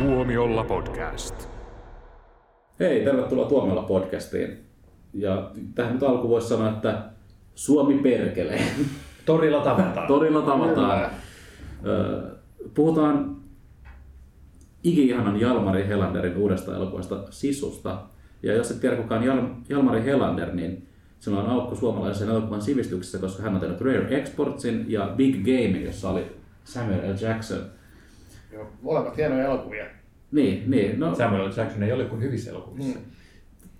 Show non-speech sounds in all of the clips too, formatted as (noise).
Tuomiolla podcast. Hei, tervetuloa Tuomiolla podcastiin. Ja tähän nyt alku voisi sanoa, että Suomi perkelee. Torilla tavataan. Torilla tavataan. Puhutaan iki-ihanan Jalmari Helanderin uudesta elokuvasta Sisusta. Ja jos et tiedä kuka on Jal- Jalmari Helander, niin sillä on aukko suomalaisen elokuvan sivistyksessä, koska hän on tehnyt Rare Exportsin ja Big Game, jossa oli Samuel L. Jackson. Joo, molemmat hienoja elokuvia. Niin, niin. No, Samuel. Jackson ei ole kuin hyvissä elokuvissa.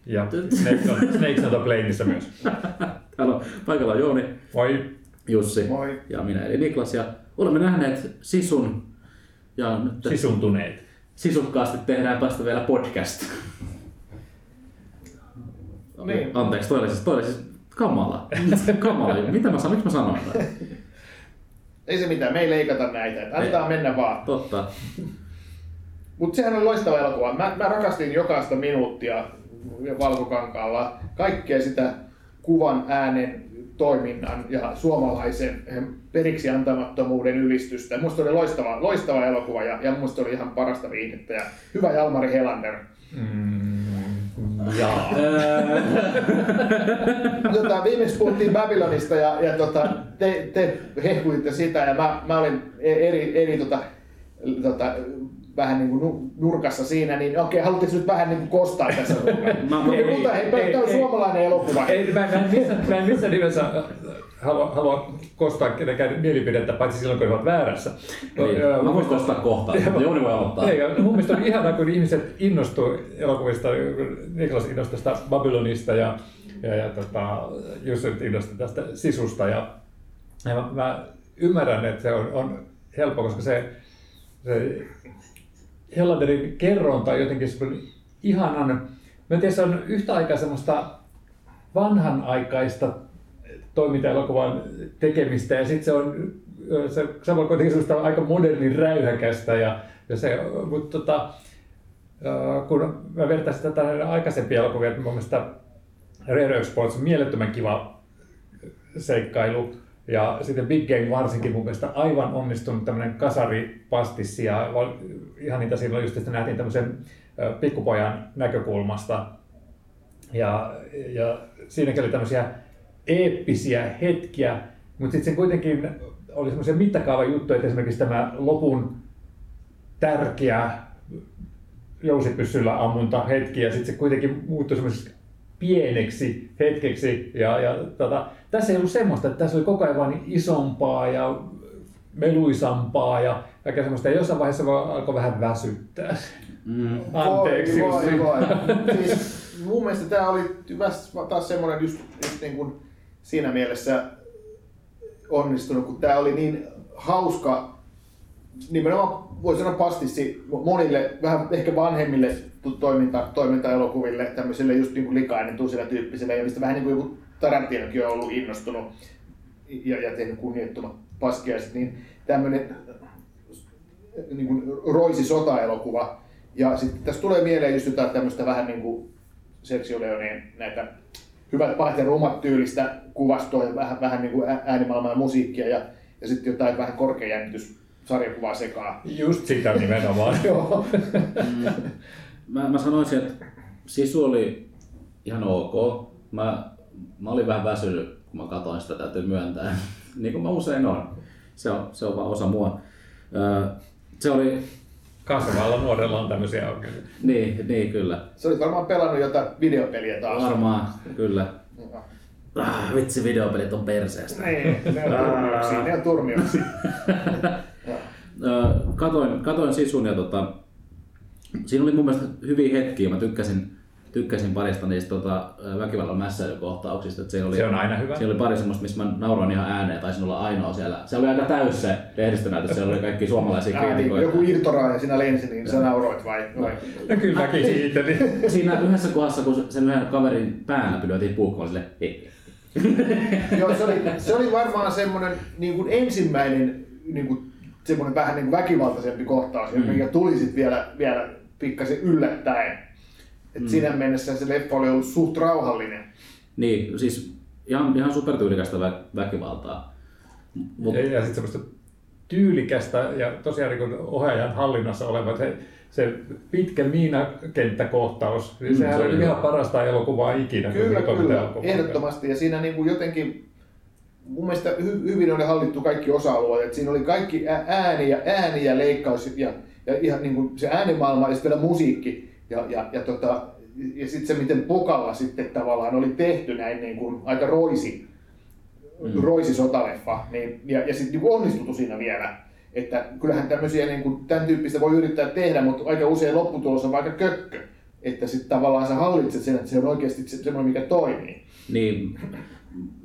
Ja Snakes on, Snakes on the Planeissa myös. (laughs) täällä on paikalla Jouni, Vai Jussi Moi. ja minä eli Niklas. Ja olemme nähneet Sisun ja nyt sisuntuneet. sisukkaasti tehdään tästä vielä podcast. No niin. Anteeksi, toi oli siis, toi oli siis kamala. kamala. Mitä mä sanoin? Miksi mä sanoin? Ei se mitään, me ei leikata näitä. että Annetaan mennä vaan. Totta. Mutta sehän on loistava elokuva. Mä, mä rakastin jokaista minuuttia Valkokankaalla. Kaikkea sitä kuvan, äänen, toiminnan ja suomalaisen periksi antamattomuuden ylistystä. Musta oli loistava, loistava elokuva ja, ja musta oli ihan parasta viihdettä. Ja hyvä Jalmari Helander. Mm, jaa. (laughs) Tota, viimeksi puhuttiin Babylonista ja, ja tota, te, te hehkuitte sitä ja mä, mä olin eri, eri tota, tota, vähän niin kuin nu- nurkassa siinä, niin okei, haluatteko nyt vähän niin kuin kostaa tässä? Mä- mä- Ei, mutta hei, ei, tämä on ei. suomalainen elokuva. Ei, mä, mä, en missä, missään nimessä äh, halua, halua kostaa kenenkään mielipidettä, paitsi silloin kun he ovat väärässä. Niin. Ö, Mä voin kostaa kohta. Jouni voi aloittaa. Ei, mun mielestä on ihanaa, kun ihmiset innostuu elokuvista, Niklas innostui tästä Babylonista ja, ja, ja tota, Jussi innostui tästä sisusta. Ja, ja mä, mä, ymmärrän, että se on, on helppo, koska se, se Hellanderin kerronta on jotenkin ihanan, mä en tiedä, se on yhtä aikaa semmoista vanhanaikaista toimintaelokuvan tekemistä. Ja sitten se on se, samalla kuitenkin semmoista aika modernin räyhäkästä ja, ja se, mutta tota, kun mä vertaisin tätä aikaisempia elokuvia, että mun mielestä Rare Sports on mielettömän kiva seikkailu. Ja sitten Big Game varsinkin mun mielestä aivan onnistunut tämmöinen kasaripastissi ja ihan niitä silloin just, että nähtiin tämmöisen pikkupojan näkökulmasta. Ja, ja siinäkin oli tämmöisiä eeppisiä hetkiä, mutta sitten se kuitenkin oli semmoisia mittakaavan juttuja, että esimerkiksi tämä lopun tärkeä jousipyssyllä ammunta hetki ja sitten se kuitenkin muuttui semmoiseksi pieneksi hetkeksi. Ja, ja tota, tässä ei ollut semmoista, että tässä oli koko ajan vaan isompaa ja meluisampaa ja kaikkea semmoista. Ja jossain vaiheessa vaan alkoi vähän väsyttää. Mm. Anteeksi Voi, voi, voi. (laughs) Siis, mun mielestä tämä oli taas semmoinen just, just niin kuin siinä mielessä onnistunut, kun tämä oli niin hauska, nimenomaan voi sanoa pastissi monille, vähän ehkä vanhemmille toiminta, toimintaelokuville, tämmöisille just niin kuin likainen tusilla tyyppisille, ja mistä vähän niin kuin joku Tarantinokin on ollut innostunut ja, ja tehnyt kunniattomat paskiaiset, niin tämmöinen niin kuin roisi sotaelokuva. Ja sitten tässä tulee mieleen just jotain tämmöistä vähän niin kuin Sergio Leoneen näitä hyvät pahat ja rumat tyylistä kuvastoa ja vähän, vähän niin kuin äänimaailmaa ja musiikkia ja, ja sitten jotain vähän korkeajännitys sarjakuvaa sekaa. Just sitä nimenomaan. (laughs) Joo. Mä, mä sanoisin, että sisu oli ihan ok. Mä, mä olin vähän väsynyt, kun mä katsoin sitä, täytyy myöntää. (laughs) niin kuin mä usein on. Se on, se on vaan osa mua. Öö, se oli, Kasvavalla nuorella on tämmöisiä ongelmia. niin, niin kyllä. Se oli varmaan pelannut jotain videopeliä taas. Varmaan, kyllä. Ah, vitsi, videopelit on perseestä. Niin, ne on turmioksi. Ne on turmioksi. (laughs) Katoin, katoin sisun ja tota, siinä oli mun mielestä hyviä hetkiä. Mä tykkäsin, tykkäsin parista niistä tota, väkivallan mässäilykohtauksista. että Siellä oli, Se on aina hyvä. Siellä oli pari semmoista, missä mä nauroin ihan ääneen, taisin olla ainoa siellä. Se oli aika täys se lehdistönäytös, siellä oli kaikki suomalaisia kriitikoita. joku irtoraa ja sinä lensi, niin sä nauroit vai? vai? No kyllä mäkin siitä. Niin. (laughs) Siinä yhdessä kohdassa, kun sen yhden kaverin päällä pidettiin puukkoon, sille hei. (laughs) Joo, se oli, se oli varmaan semmoinen niin kuin ensimmäinen niin kuin, semmoinen vähän niin kuin väkivaltaisempi kohtaus, mm. mikä tuli sitten vielä, vielä pikkasen yllättäen. Et mm. Siinä mennessä se leffa oli ollut suht rauhallinen. Niin, siis ihan, ihan supertyylikästä vä- väkivaltaa. Mut, Ja, ja sitten semmoista tyylikästä ja tosiaan niin ohjaajan hallinnassa oleva, he se pitkä miinakenttäkohtaus, niin Mm, sehän se oli ihan hyvä. parasta elokuvaa ikinä. Kyllä, kyllä, ehdottomasti. Ja siinä niin kuin jotenkin, mun mielestä hy- hyvin oli hallittu kaikki osa-alueet. Et siinä oli kaikki ä- ääni ja, ääni ja leikkaus ja, ja ihan niin kuin se äänimaailma ja sitten vielä musiikki. Ja, ja, ja, tota, ja sitten se, miten Pokalla sitten tavallaan oli tehty näin niin kuin aika roisi, Mm. roisi sotaleffa. Niin, ja, ja sitten niin onnistuttu siinä vielä. Että kyllähän tämmöisiä niin kuin, tämän tyyppistä voi yrittää tehdä, mutta aika usein lopputulos on aika kökkö. Että sitten tavallaan sä hallitset sen, että se on oikeasti se- semmoinen, mikä toimii. Niin,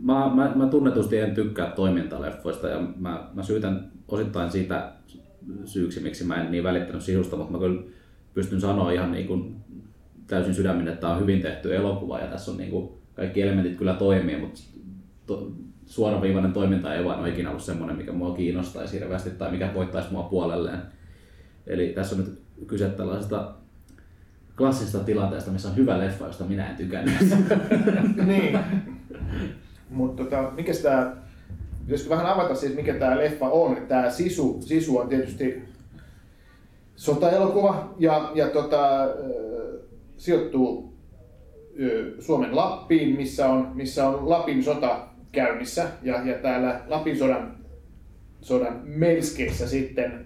mä, mä, mä tunnetusti en tykkää toimintaleffoista ja mä, mä syytän osittain sitä syyksi, miksi mä en niin välittänyt sisusta, mutta mä kyllä pystyn sanoa ihan niin kuin täysin sydämin, että tämä on hyvin tehty elokuva ja tässä on niin kuin kaikki elementit kyllä toimii, mutta to, suoraviivainen toiminta ei vaan ole ikinä ollut semmoinen, mikä mua kiinnostaisi hirveästi tai mikä voittaisi mua puolelleen. Eli tässä on nyt kyse tällaisesta klassisesta tilanteesta, missä on hyvä leffa, josta minä en tykännyt. (laughs) niin. Mutta tota, mikä tämä, pitäisikö vähän avata siis mikä tämä leffa on? Tämä Sisu, Sisu on tietysti sotaelokuva ja, ja tota, sijoittuu Suomen Lappiin, missä on, missä on Lapin sota käynnissä ja, ja täällä Lapin sodan, sodan melskeissä sitten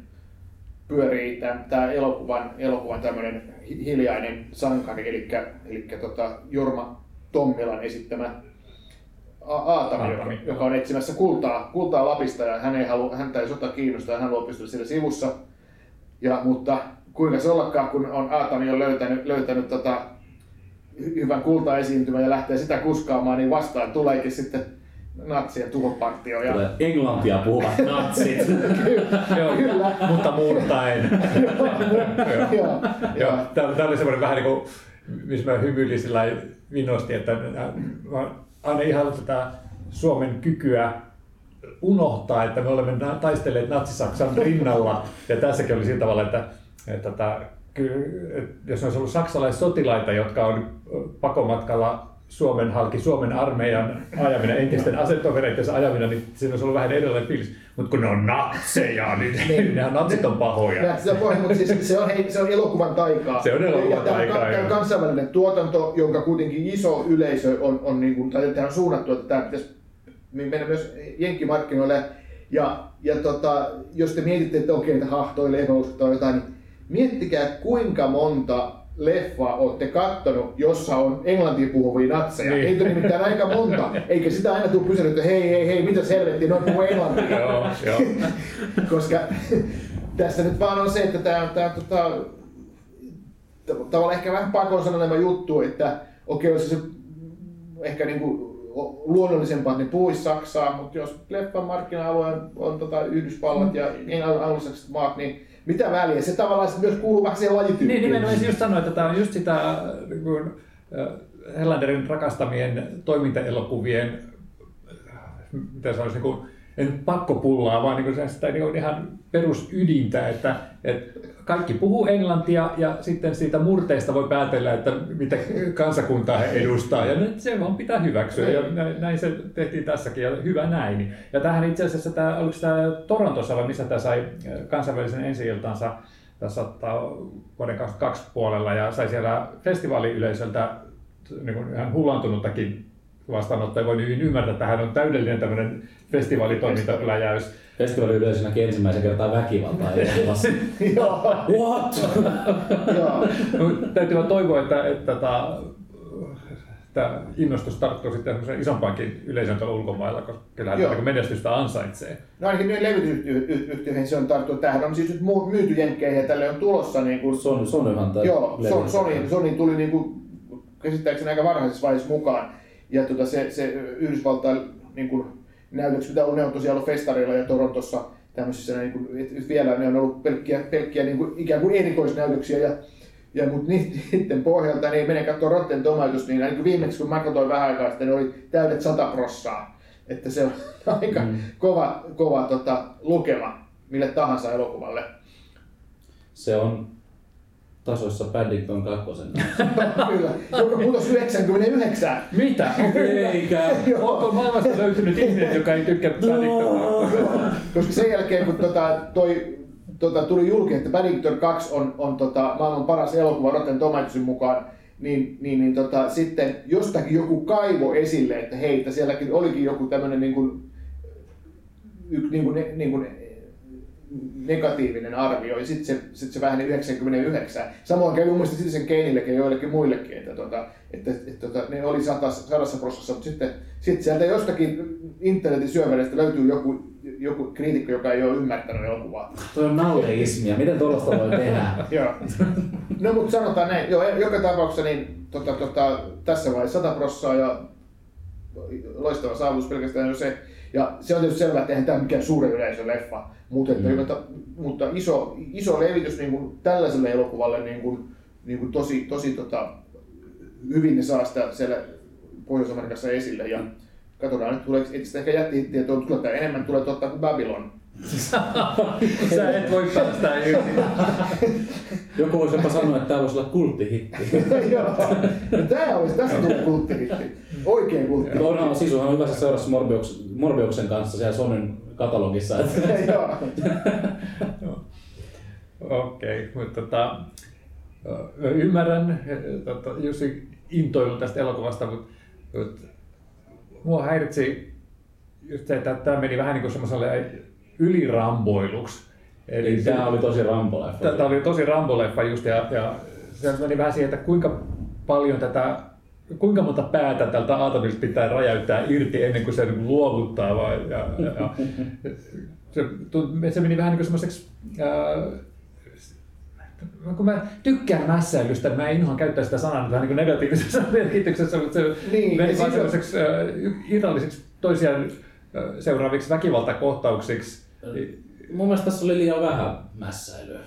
pyörii tämä elokuvan, elokuvan tämmöinen hiljainen sankari, eli, eli tota Jorma Tommilan esittämä Aatami, joka, joka on etsimässä kultaa, kultaa Lapista ja hän ei halua, häntä ei sota kiinnostaa, hän haluaa pystyä siellä sivussa. Ja, mutta kuinka se ollakaan, kun on Aatami on löytänyt, löytänyt tota, hy- hyvän kultaesiintymän ja lähtee sitä kuskaamaan, niin vastaan tuleekin sitten natsien tuhopartio. Ja, Tulee englantia puhuvat natsit. (laughs) Joo, Kyllä. mutta. (laughs) Joo. Joo, Joo, joo. tämä oli semmoinen vähän niin kuin, missä mä hymyilin sillä lailla vinnosti, että mä oon aina ihan tätä Suomen kykyä unohtaa, että me olemme taistelleet Natsi-Saksan rinnalla. Ja tässäkin oli sillä tavalla, että, että, että ky- että jos olisi ollut saksalaissotilaita, jotka on pakomatkalla Suomen halki, Suomen armeijan ajaminen, entisten asetovereittensa ajaminen, niin siinä olisi ollut vähän erilainen fiilis. Mutta kun ne on natseja, niin (laughs) nehän natsit on pahoja. Ja se, on, mutta siis se, on, hei, se on elokuvan taikaa. Se on elokuvan ja tämä on, taikaa, Tämä on kansainvälinen tuotanto, jonka kuitenkin iso yleisö on, on niin kuin, tai tähän on suunnattu, että tämä pitäisi mennä myös jenkkimarkkinoille. Ja, ja tota, jos te mietitte, että okei, että hahtoilee tai jotain, niin miettikää kuinka monta leffaa olette kattonut, jossa on englantia puhuvia natseja. Niin. Niin. Ei tule nimittäin aika monta, (laughs) eikä sitä aina tule kysynyt, että hei, hei, hei, mitä helvettiä, ne on puhuu englantia. (laughs) Joo, joo. (laughs) Koska tässä nyt vaan on se, että tämä on tää, tota, tav- tavallaan ehkä vähän pakon sanelema juttu, että okei, olisi se ehkä niinku luonnollisempaa, että ne puhuisi Saksaa, mutta jos leffan markkina-alue on, on tota Yhdysvallat ja anglosaksiset maat, niin mitä väliä? Se tavallaan myös kuuluu vähän siihen lajityyppiin. Niin, nimenomaan just sanoa, että tämä on just sitä niin kuin, äh, Hellanderin rakastamien toimintaelokuvien, äh, mitä sanoisi, niin kuin, ei nyt pakkopullaa, vaan niin kuin sitä niin kuin ihan perusydintä, että, että kaikki puhuu englantia ja sitten siitä murteista voi päätellä, että mitä kansakuntaa he edustaa ja nyt se vaan pitää hyväksyä ja näin, näin se tehtiin tässäkin ja hyvä näin. Ja tähän itse asiassa, tämä, oliko tämä Torontossa vai missä tämä sai kansainvälisen ensi-iltansa tässä ottaa vuoden 2002 puolella ja sai siellä festivaaliyleisöltä niin kuin ihan hullantunuttakin vastaanottoa. Voi hyvin ymmärtää, että hän on täydellinen tämmöinen festivaalitoimintapläjäys. Festivaali yleisö näki ensimmäisen kertaa väkivaltaa elokuvassa. (laughs) Joo, What? (laughs) joo. Mut Täytyy vaan toivoa, että, että tämä, tämä innostus tarttuu sitten semmoisen isompaankin yleisön tuolla ulkomailla, koska kyllähän Joo. menestystä ansaitsee. No ainakin nyt levytysyhtiöihin se on tarttunut. Tämähän on siis nyt myyty jenkkeihin ja tälle on tulossa niin kuin Sony, Sonyhan tai Joo, So- Sony, Sony tuli niin kuin, käsittääkseni aika varhaisessa vaiheessa mukaan. Ja tota se, se Yhdysvaltain niin kuin, näytökset, mitä on, ne on tosiaan ollut festareilla ja Torontossa tämmöisissä, niin kuin, et, vielä ne on ollut pelkkiä, pelkkiä niin kuin, ikään kuin erikoisnäytöksiä. Ja, ja mutta (laughs) niiden pohjalta, niin menen katsomaan Rotten Tomatoes, niin ainakin viimeksi kun mä katsoin vähän aikaa sitten, oli täydet sata prossaa. Että se on (laughs) aika Mm. kova, kova tota, lukema mille tahansa elokuvalle. Se on tasoissa Paddington 2. (laughs) Kyllä, joka putosi 99. Mitä? Eikä. (laughs) Onko maailmasta löytynyt ihminen, joka ei tykkää Paddington Joo, (laughs) koska sen jälkeen kun tota, toi tota, tuli julki, että Paddington 2 on, on tota, maailman paras elokuva Rotten Tomatoesin mukaan, niin, niin, niin tota, sitten jostakin joku kaivo esille, että hei, että sielläkin olikin joku tämmöinen niin kuin, y, niin kuin, niin kuin, negatiivinen arvio, ja sitten se, sit se väheni 99. Samoin kävi mun mielestä Citizen Kaneillekin ja joillekin muillekin, että, tota, että, että, että tota, ne oli satas, sadassa prosessissa, mutta sitten sit sieltä jostakin internetin syövereistä löytyy joku, joku kriitikko, joka ei ole ymmärtänyt elokuvaa. Toi on naureismia, miten tuollaista voi tehdä? (laughs) Joo. No mutta sanotaan näin, joo, joka tapauksessa niin tota, tota, tässä vaiheessa 100 prossaa ja loistava saavutus pelkästään jo se. Ja se on tietysti selvää, että eihän tämä mikään suuren yleisön leffa, mutta, että, mm. mutta iso, iso levitys niin kuin tällaiselle elokuvalle niin kuin, niin kuin tosi, tosi tota, hyvin ne saa sitä siellä Pohjois-Amerikassa esille. Ja katsotaan nyt, tuleeko, että sitä ehkä jättihittiä tuo tulee enemmän tulee totta kuin Babylon. (laughs) Sä et voi päästä irti. (laughs) Joku voisi jopa sanoa, että tämä voisi olla kulttihitti. (laughs) Joo, no, tämä olisi, tästä tulee kulttihitti. Oikein kulttihitti. Onhan Sisuhan on hyvässä seurassa Morbius, Morbiuksen kanssa siellä Sonyn katalogissa. (laughs) Joo. Okei, okay, mutta tota, ymmärrän tota, Jussi intoilu tästä elokuvasta, mutta, mutta mua häiritsi just se, että tämä meni vähän niin kuin semmoiselle yliramboiluksi. Eli tämä oli tosi ramboleffa. Tämä oli tosi ramboleffa just ja, ja se meni vähän siihen, että kuinka paljon tätä kuinka monta päätä tältä aatomilta pitää räjäyttää irti ennen kuin se niin luovuttaa vai, ja, ja, ja, (laughs) se, se, meni vähän niin kuin semmoiseksi kun mä tykkään mässäilystä, mä inhoan käyttää sitä sanaa vähän niin kuin negatiivisessa (laughs) merkityksessä, mutta se niin, meni vaan semmoiseksi äh, irrallisiksi toisiaan äh, seuraaviksi väkivaltakohtauksiksi. Mun mielestä tässä oli liian vähän mässäilyä.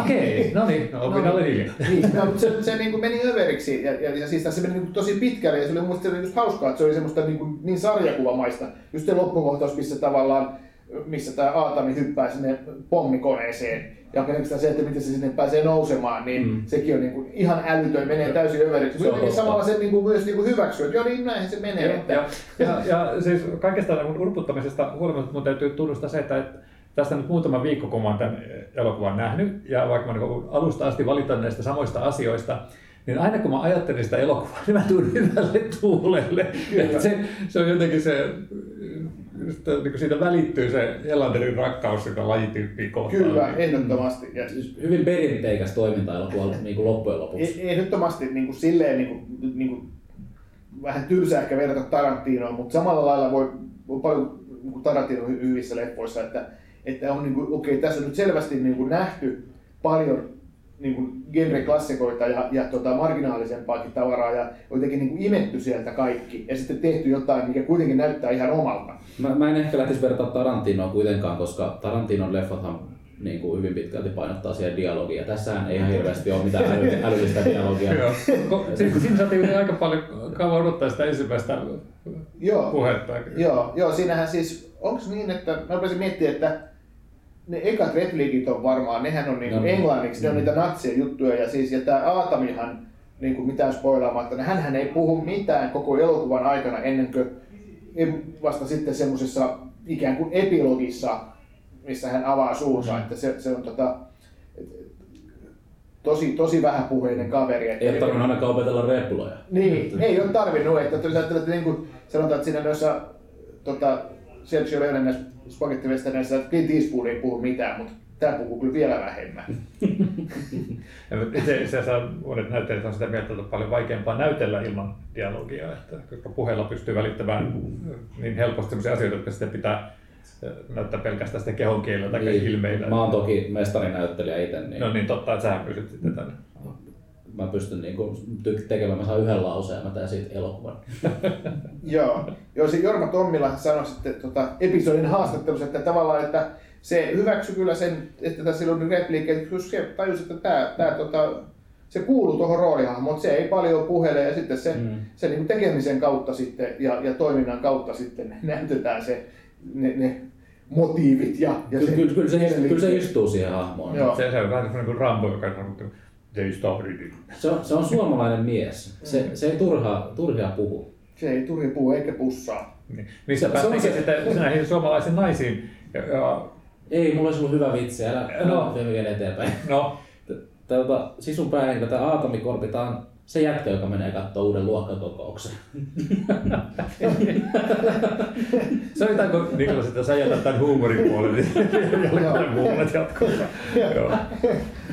Okei, no niin, no, opin no, niin, no, se, se niin kuin meni överiksi ja, ja, ja siis se meni niin kuin tosi pitkälle ja se oli mun mielestä just hauskaa, että se oli semmoista niin, kuin, niin sarjakuvamaista. Just se loppukohtaus, missä tavallaan missä tämä Aatami hyppää sinne pommikoneeseen ja oikeastaan se, että miten se sinne pääsee nousemaan, niin mm. sekin on niin kuin ihan älytön, menee täysin överiksi. Se on samalla se niin kuin myös niin kuin hyväksyy, että joo niin näinhän se menee. Ja, että... ja, ja, ja siis kaikesta niin urputtamisesta huolimatta mun täytyy tunnustaa se, että tästä nyt muutama viikko, kun olen tämän elokuvan nähnyt, ja vaikka mä niin alusta asti valitan näistä samoista asioista, niin aina kun mä ajattelin sitä elokuvaa, niin mä tuun hyvälle tuulelle. Se, se on jotenkin se just, niin siitä välittyy se Elanderin rakkaus sitä lajityyppiä kohtaan. Kyllä, ehdottomasti. Ja siis hyvin perinteikäs toiminta-elokuva (laughs) niin kuin loppujen lopuksi. E- ehdottomasti niin kuin silleen niin kuin, niin kuin, vähän tylsää ehkä verrata Tarantinoon, mutta samalla lailla voi, voi paljon niin Tarantino hyvissä leffoissa, että, että on niin kuin, okei, okay, tässä on nyt selvästi niin kuin nähty paljon niin kuin genre-klassikoita ja, ja tota, marginaalisempaakin tavaraa ja jotenkin niin kuin imetty sieltä kaikki ja sitten tehty jotain, mikä kuitenkin näyttää ihan omalta. Mä, mä en ehkä lähtisi vertaa Tarantinoa kuitenkaan, koska Tarantinon leffathan niin kuin hyvin pitkälti painottaa siihen dialogia. Tässähän ei ihan hirveästi ole mitään äly, (laughs) älyllistä dialogia. Siinä saatiin aika paljon kauan odottaa sitä ensimmäistä joo, puhetta. Joo, joo, siinähän siis, onko niin, että mä rupesin miettimään, että ne ekat repliikit on varmaan, nehän on niinku no, englanniksi, ne on niitä natsien juttuja ja siis ja tää Aatamihan niin kuin mitään spoilaamatta, niin hän ei puhu mitään koko elokuvan aikana ennen kuin vasta sitten semmoisessa ikään kuin epilogissa, missä hän avaa suunsa, mm. että se, se on tota, tosi, tosi vähäpuheinen kaveri. Että ei tarvinnut ainakaan opetella repuloja. Niin, ei ole tarvinnut. Että, että, että, että niin kuin sanotaan, että siinä noissa tota, Sergio Leone näissä spagettivesternissä, että Clint Eastwood ei puhu mitään, mutta tämä puhuu kyllä vielä vähemmän. (laughs) Itse asiassa monet näyttelijät on sitä mieltä, että on paljon vaikeampaa näytellä ilman dialogia, että, koska puheella pystyy välittämään niin helposti sellaisia asioita, jotka sitten pitää näyttää pelkästään sitä kehon kielellä tai niin. ilmeillä. Mä oon toki mestarinäyttelijä itse. Niin... No niin, totta, että sähän pystyt sitten tänne. Mä pystyn niin kuin tekemään, mä saan yhden lauseen, mä teen siitä elokuvan. (laughs) Joo, Joo se Jorma Tommila sanoi sitten tota, episodin haastattelussa, että tavallaan, että se hyväksyi kyllä sen, että tässä on repliikki, että se tajusi, että tämä, tämä tota, se kuuluu tuohon roolihahmoon, mutta se ei paljon puhele ja sitten se, mm. se niin tekemisen kautta sitten ja, ja toiminnan kautta sitten näytetään se, ne, ne motiivit ja, ja kyllä, se, kyllä, kyllä, se, kyllä se istuu siihen hahmoon. Joo. Se, se on vähän niin kuin Rambo, joka on they Se on, se on suomalainen mies. Se, mm. se ei turha, turhia puhu. Se ei turhia puhu eikä pussaa. Niin. Missä päästäänkin sitten näihin suomalaisiin naisiin, ja, Ei, mulla olisi ollut hyvä vitsi, älä, älä No. vie vielä eteenpäin. No, Tota, Sisun päähenkilö, tämä Aatomi Korpi, tää on se jätkä, joka menee katsoa uuden luokkakokouksen. sovitaanko Niklas, että sä jätät tämän huumorin puolen, niin jälkeen muulet jatkuu. Joo.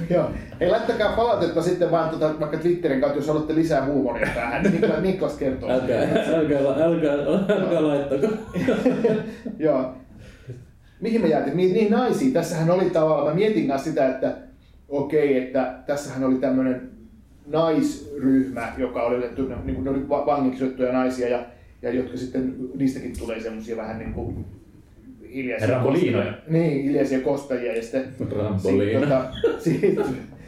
Joo. Ei laittakaa palautetta sitten vaan tuota, vaikka Twitterin kautta, jos haluatte lisää huumoria tähän. Niklas, Niklas kertoo. Älkää, älkää, älkää, älkää laittako. (laughs) Joo. Mihin me jäätiin? Niihin, niihin naisiin. Tässähän oli tavallaan, mä mietin kanssa sitä, että okei, että tässähän oli tämmöinen naisryhmä, joka oli otettu, niin kuin ne oli va- vangiksi otettuja naisia ja, ja jotka sitten, niistäkin tulee semmoisia vähän niin kuin hiljaisia kostajia. Niin, hiljaisia kostajia ja sitten Ramboliina. Sitten tota, (laughs) sit,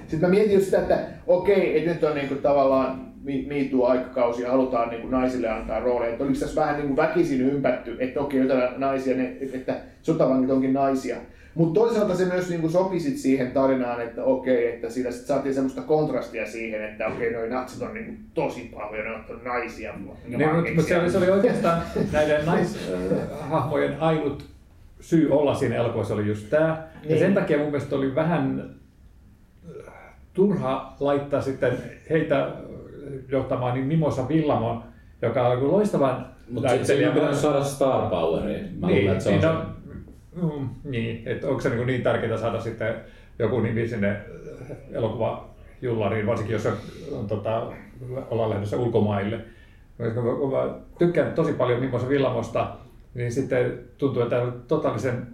sit mä mietin just sitä, että okei, että nyt on niinku tavallaan MeToo-aikakausi ja halutaan niinku naisille antaa rooleja. Että oliko tässä vähän niinku väkisin ympätty, että okei, jotain naisia, ne, että sotavangit onkin naisia. Mutta toisaalta se myös niinku sopi sit siihen tarinaan, että okei, että siinä sit saatiin semmoista kontrastia siihen, että okei, noi natsit on niinku tosi pahoja, ne on naisia Niin, mutta, se, oli, se oli oikeastaan (laughs) näiden naishahmojen ainut syy olla siinä elokuvassa oli just tämä. Ja Niin. sen takia mun mielestä oli vähän äh, turha laittaa sitten heitä johtamaan niin Mimosa Villamon, joka on loistavan Mutta se ei pitäisi saada star poweria. Mä niin, luulen, että se on niin, no, mm, niin, että onko se niin, niin tärkeää saada sitten joku nimi sinne elokuvajullariin, varsinkin jos on, tota, ollaan lähdössä ulkomaille. Mä, tykkään tosi paljon Mimosa Villamosta, niin sitten tuntuu, että on totaalisen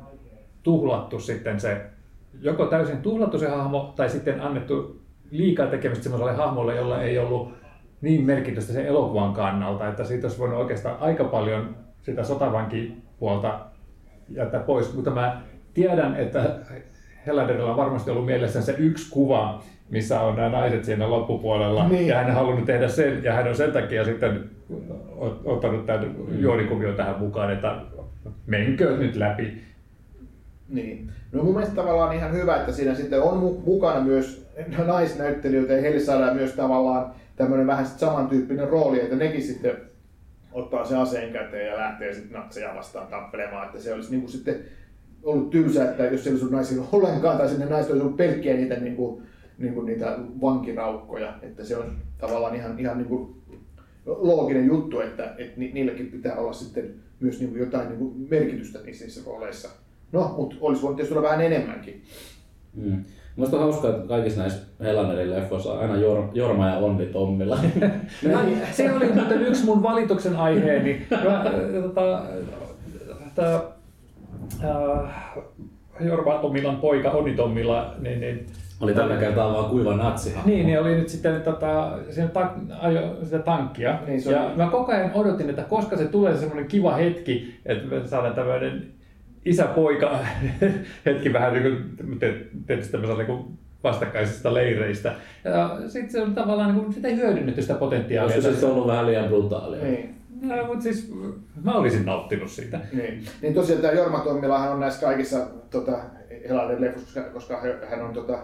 tuhlattu sitten se, joko täysin tuhlattu se hahmo, tai sitten annettu liikaa tekemistä semmoiselle hahmolle, jolla ei ollut niin merkitystä sen elokuvan kannalta, että siitä olisi voinut oikeastaan aika paljon sitä sotavankipuolta jättää pois, mutta mä tiedän, että Helladerilla on varmasti ollut mielessä se yksi kuva, missä on nämä naiset siinä loppupuolella, Niin. ja hän on halunnut tehdä sen, ja hän on sen takia sitten ot- ottanut tämän juonikuvion tähän mukaan, että menkö nyt läpi. Niin. No mun mielestä tavallaan ihan hyvä, että siinä sitten on mu- mukana myös naisnäyttelijöitä ja heille saadaan myös tavallaan tämmöinen vähän samantyyppinen rooli, että nekin sitten ottaa se aseen käteen ja lähtee sitten natseja vastaan tappelemaan, että se olisi niin kuin sitten ollut tylsä, että jos ei olisi ollut naisia ollenkaan tai sinne naiset olisi ollut pelkkiä niitä, niin kuin, niin kuin niitä vankiraukkoja, että se on tavallaan ihan, ihan niin kuin looginen juttu, että, että ni- niilläkin pitää olla sitten myös niin kuin jotain niin kuin merkitystä niissä, niissä rooleissa. No, mutta olisi voinut tietysti olla vähän enemmänkin. Mm. Minusta on hauskaa, että kaikissa näissä Helanerin leffoissa on aina Jor- Jorma ja Onni Tommilla. (laughs) Mä, se oli muuten yksi mun valituksen aiheeni. Mä, äh, tota, tää, äh, Jorma Tommilan poika Onni Tommila, niin, niin Oli tällä kertaa vaan kuiva natsi. Niin, niin oli nyt sitten tota, siinä ta- ajo sitä tankkia. Niin, se ja oli- mä koko ajan odotin, että koska se tulee se semmoinen kiva hetki, että me saadaan tämmöinen isä-poika (laughs) hetki vähän niin kuin tietysti tämmöisellä niin kuin vastakkaisista leireistä. Ja sitten se on tavallaan, niin kuin, sitä ei hyödynnetty sitä potentiaalia. Olisiko se ollut vähän liian brutaalia? Niin. No, mutta siis mä olisin nauttinut siitä. Niin. niin tosiaan tämä Jorma Tommilahan on näissä kaikissa tota, Helanen leffoissa, koska, koska hän on tota,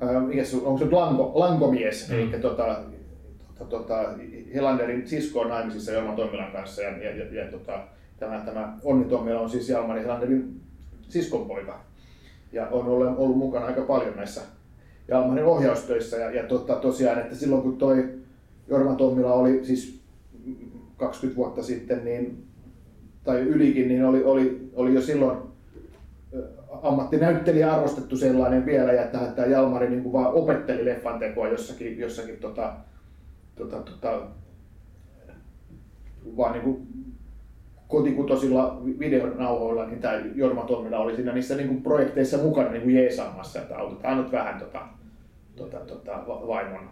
on onko se lanko, lankomies, Mm. mm. eli tota, tota, tota, Helanderin sisko on naimisissa Jorma Tommilan kanssa ja, ja, ja, ja tota, tämä, tämä Onni Tommila on siis Jalmari Helanderin siskonpoika. Ja on ollut, ollut mukana aika paljon näissä Jalmarin ohjaustöissä. Ja, ja tota, tosiaan, että silloin kun toi Jorma Tommila oli siis 20 vuotta sitten, niin tai ylikin, niin oli, oli, oli jo silloin ammattinäyttelijä arvostettu sellainen vielä, ja että tämä Jalmari niin kuin vaan opetteli leffan tekoa jossakin, jossakin tota, tota, tota, vaan niin kuin kotikutoisilla videonauhoilla, niin tämä Jorma Tommila oli siinä niissä niin kuin projekteissa mukana niin kuin jeesaamassa, että autetaan nyt vähän tota, tota, tota, va- vaimon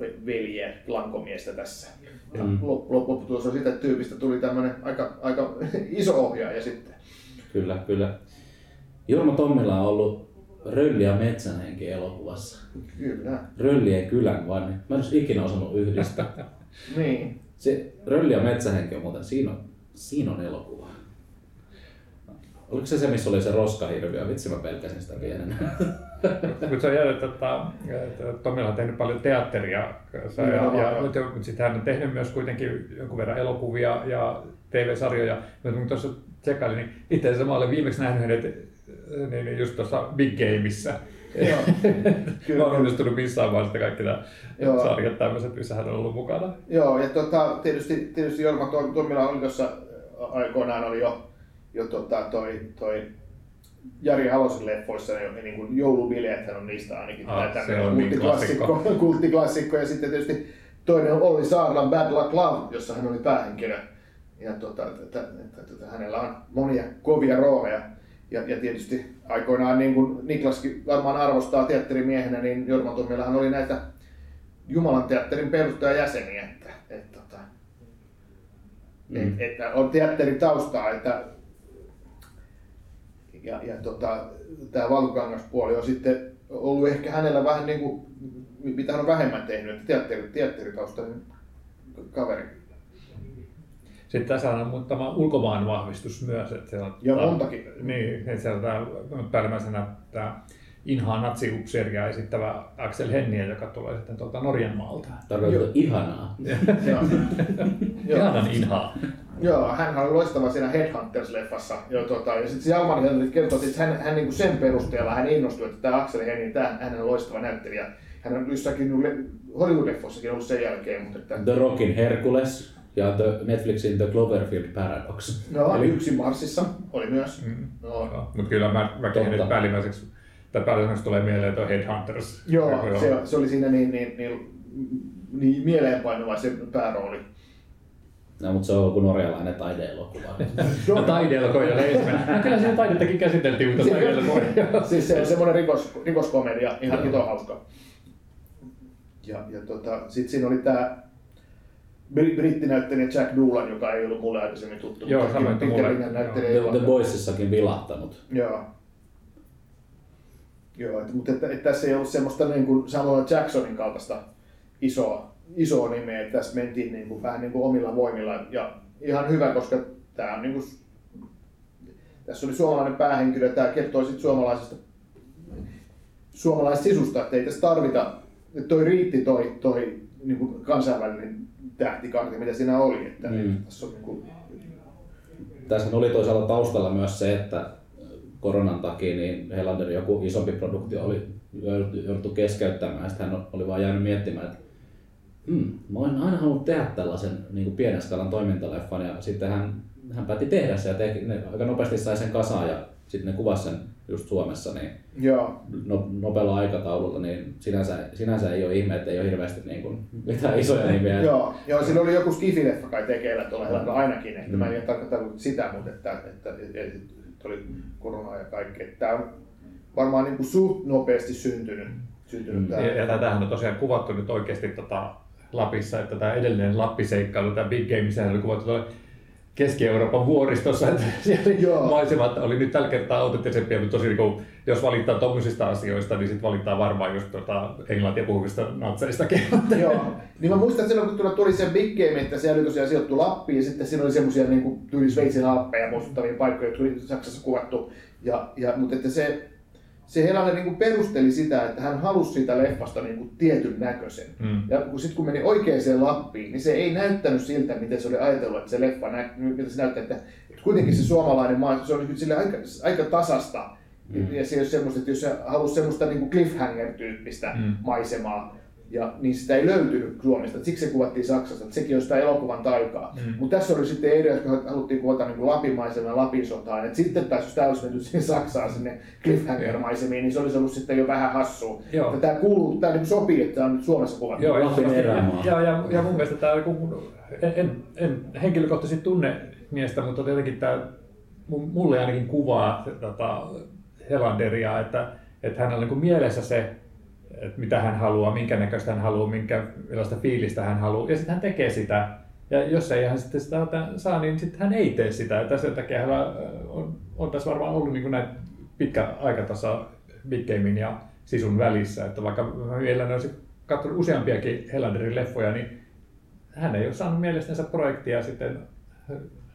ve- veljeä, lankomiestä tässä. Ja Mm. lop- lopputulos on että tyypistä tuli tämmöinen aika, aika (laughs) iso ohjaaja sitten. Kyllä, kyllä. Jorma Tommilla on ollut Rölli ja Metsänhenki elokuvassa. Kyllä. Röllien kylän vain. Mä en olisi ikinä osannut yhdistää. (laughs) Niin. Se Rölli ja Metsähenki on muuten, siinä on, siinä on elokuva. Oliko se se, missä oli se roskahirviö? Vitsi, mä pelkäsin sitä pienenä. Mutta se on jäänyt, että, että Tomilla on tehnyt paljon teatteria kanssa, ja, Joo, ja, mutta sitten hän on tehnyt myös kuitenkin jonkun verran elokuvia ja TV-sarjoja. Mutta kun tuossa tsekkailin, niin itse asiassa mä olen viimeksi nähnyt hänet niin, niin just tuossa Big Gameissa. Joo, (laughs) Kyllä. Mä oon onnistunut missään vaiheessa kaikki nämä Joo. sarjat tämmöiset, missä hän on ollut mukana. Joo, ja tota, tietysti, tietysti Jorma Tommila oli tuossa aikoinaan oli jo, jo tota, toi, toi Jari Halosen leffoissa ne, niin kuin joulubileet, hän on niistä ainakin Ah, se on niin kulttiklassikko, kulttiklassikko, (laughs) ja sitten tietysti toinen on Olli Saarlan Bad Luck Love, jossa hän oli päähenkilö. Ja tota, että, että, että, hänellä on monia kovia rooleja. Ja, ja tietysti aikoinaan, niin kuin Niklaskin varmaan arvostaa teatterimiehenä, niin Jorma Tommilahan oli näitä Jumalan teatterin perustajajäseniä. Että, että, että, Mm. et, että on teatteritaustaa, että ja, ja tota, tämä valkokangaspuoli on sitten ollut ehkä hänellä vähän niin kuin, mitä hän on vähemmän tehnyt, että teatteri, teatteritaustainen kaveri. Sitten tässä on muutama ulkomaan vahvistus myös. Että siellä on, Ja montakin. Niin, että siellä on tämä päällimmäisenä tämä Inhaa natsiupseeria esittävä Axel Henniä, joka tulee sitten tuolta Norjan maalta. Tarkoitatko ihanaa? Joo. (laughs) Joo. Ihanan Inhaa. Joo, hän oli loistava siinä Headhunters-leffassa. Joo, tota, ja sitten se Jalmari Henrik kertoi, että hän, hän niin sen perusteella hän innostui, että tämä Axel Henning, tämä, hän on loistava näyttelijä. Hän on jossakin le- Hollywood-leffossakin ollut sen jälkeen, mutta että, The Rockin Hercules ja the Netflixin The Cloverfield Paradox. no, Eli yksi Marsissa oli myös. Mm. No, Mutta kyllä mä, mä Totta. kehdin päällimmäiseksi, tai päällimmäiseksi tulee mieleen tuo Headhunters. Joo, se, se oli siinä niin, niin, niin, niin mieleenpainuva se päärooli. No, mutta se on joku norjalainen taideelokuva. No (laughs) oli ensimmäinen. No, kyllä siinä taidettakin käsiteltiin, mutta taideelkoja. (laughs) siis se on semmoinen rikos, rikoskomedia, ihan hito hauska. Ja, ja tota, sitten siinä oli tämä brittinäyttelijä Jack Doolan, joka ei ollut mulle aikaisemmin tuttu. Joo, mutta samoin, että mulle- näyttelijä. The, The Boysissakin vilahtanut. Joo. Joo, että, mutta että, että tässä ei ollut semmoista niin kuin Samuel Jacksonin kaltaista isoa, isoa nimeä, että tässä mentiin niin kuin, vähän niin kuin omilla voimilla. Ja ihan hyvä, koska tämä on niin kuin, tässä oli suomalainen päähenkilö, tämä kertoo sitten suomalaisesta suomalaisesta sisusta, että ei tässä tarvita, että toi riitti toi, toi niin kuin kansainvälinen tähtikartti, mitä siinä oli. Että Mm. tässä on niin kuin, Tässä oli toisaalta taustalla myös se, että koronan takia niin Helanderin joku isompi produktio oli jouduttu keskeyttämään. Ja sitten hän oli vaan jäänyt miettimään, että hmm, mä oon aina halunnut tehdä tällaisen niin kuin pienen skalan toimintaleffan. Ja sitten hän, hän päätti tehdä sen ja teki, ne aika nopeasti sai sen kasaan ja sitten ne kuvasi sen just Suomessa niin joo, no, nopealla aikataululla, niin sinänsä, sinänsä ei ole ihme, että ei ole hirveästi niin kuin, mitään isoja (laughs) nimiä. Joo, joo, siinä oli joku skifileffa kai tekeillä tuolla Mm. ainakin, että mä Mm. en tarkoittanut sitä, mutta että, että, että, että oli koronaa ja kaikki. Että Tämä on varmaan niin kuin suht nopeasti syntynyt. syntynyt Mm. tämä. Ja, ja tätähän on tosiaan kuvattu nyt oikeasti tota Lapissa, että tämä edellinen Lappiseikkailu, tämä Big Game, sehän oli kuvattu tuolla Keski-Euroopan vuoristossa, että (laughs) siellä Joo. maisemat oli nyt tällä kertaa autenttisempia, mutta tosi niin jos valittaa tuommoisista asioista, niin sitten valittaa varmaan just tota englantia puhuvista natseistakin. Joo, niin mä muistan, että silloin kun tuli, tuli se Big Game, että se oli tosiaan sijoittu Lappiin ja sitten siinä oli semmoisia niin tyyli Sveitsin alppeja muistuttavia paikkoja, jotka oli Saksassa kuvattu. Ja, ja, mutta että se, se Helanen niin kuin perusteli sitä, että hän halusi siitä leffasta niin kuin tietyn näköisen. Mm. Ja kun, sit kun meni oikeaan Lappiin, niin se ei näyttänyt siltä, miten se oli ajatellut, että se leffa nä, miltä se näyttää. Että, että kuitenkin se suomalainen maa, se oli sille aika, aika tasasta. Mm. Ja se ei ole semmoista, että jos se halusi semmoista niin kuin cliffhanger-tyyppistä Mm. maisemaa, ja niin sitä ei löytynyt Suomesta, siksi se kuvattiin Saksasta, että sekin on sitä elokuvan taikaa. Mm. Mutta tässä oli sitten eri, jotka haluttiin kuvata niin kuin Lapin sotaan. Et sitten taas, jos tämä olisi mennyt sinne Saksaan, sinne cliffhanger-maisemiin, niin se olisi ollut sitten jo vähän hassua. Tämä kuuluu, tämä niin sopii, että tämä on nyt Suomessa kuvattu. Joo, ja, ja, ja mun mielestä tämä, kun en, en, en henkilökohtaisesti tunne miestä, mutta jotenkin tämä mulle ainakin kuvaa tota, Helanderia, että, että hänellä on niin mielessä se, että mitä hän haluaa, minkä näköistä hän haluaa, minkä, millaista fiilistä hän haluaa, ja sitten hän tekee sitä. Ja jos ei hän sitten sitä saa, niin sitten hän ei tee sitä. Ja sen takia hän on, on tässä varmaan ollut niin näin pitkä aikatasa Big Gamein ja Sisun välissä. Että vaikka mä mielelläni olisin katsonut useampiakin Helanderin leffoja, niin hän ei ole saanut mielestänsä projektia sitten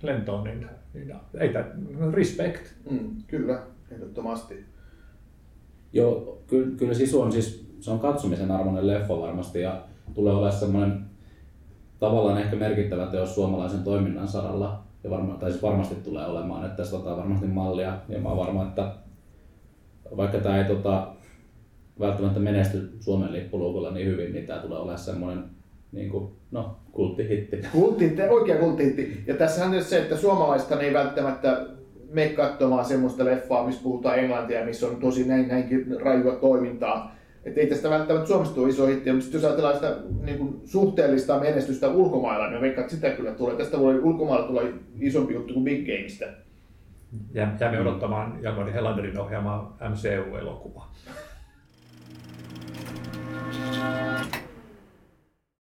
lentoon, niin, niin ei tämä, respect. Mm, kyllä, ehdottomasti. Joo, kyllä, kyllä Sisu on siis, se on katsomisen arvoinen leffa varmasti ja tulee olemaan semmoinen tavallaan ehkä merkittävä teos suomalaisen toiminnan saralla ja varma, tai siis varmasti tulee olemaan, että tästä otetaan varmasti mallia. Ja mä oon varma, että vaikka tämä ei tota, välttämättä menesty Suomen lippuluukulla niin hyvin, niin tämä tulee olemaan semmoinen niin kuin, no, kulttihitti. Kulttihitti, oikea kulttihitti. Ja tässähän on se, että suomalaista ei välttämättä mene katsomaan semmoista leffaa, missä puhutaan englantia, missä on tosi näin, näinkin rajua toimintaa. Että ei tästä välttämättä Suomesta tule iso hitti, mutta jos ajatellaan sitä niin kuin suhteellista menestystä ulkomailla, niin veikkaan, sitä kyllä tulee. Tästä voi ulkomailla tulla isompi juttu kuin Big Gameista. Jäämme odottamaan Jalmari Helanderin ohjaamaa MCU-elokuvaa.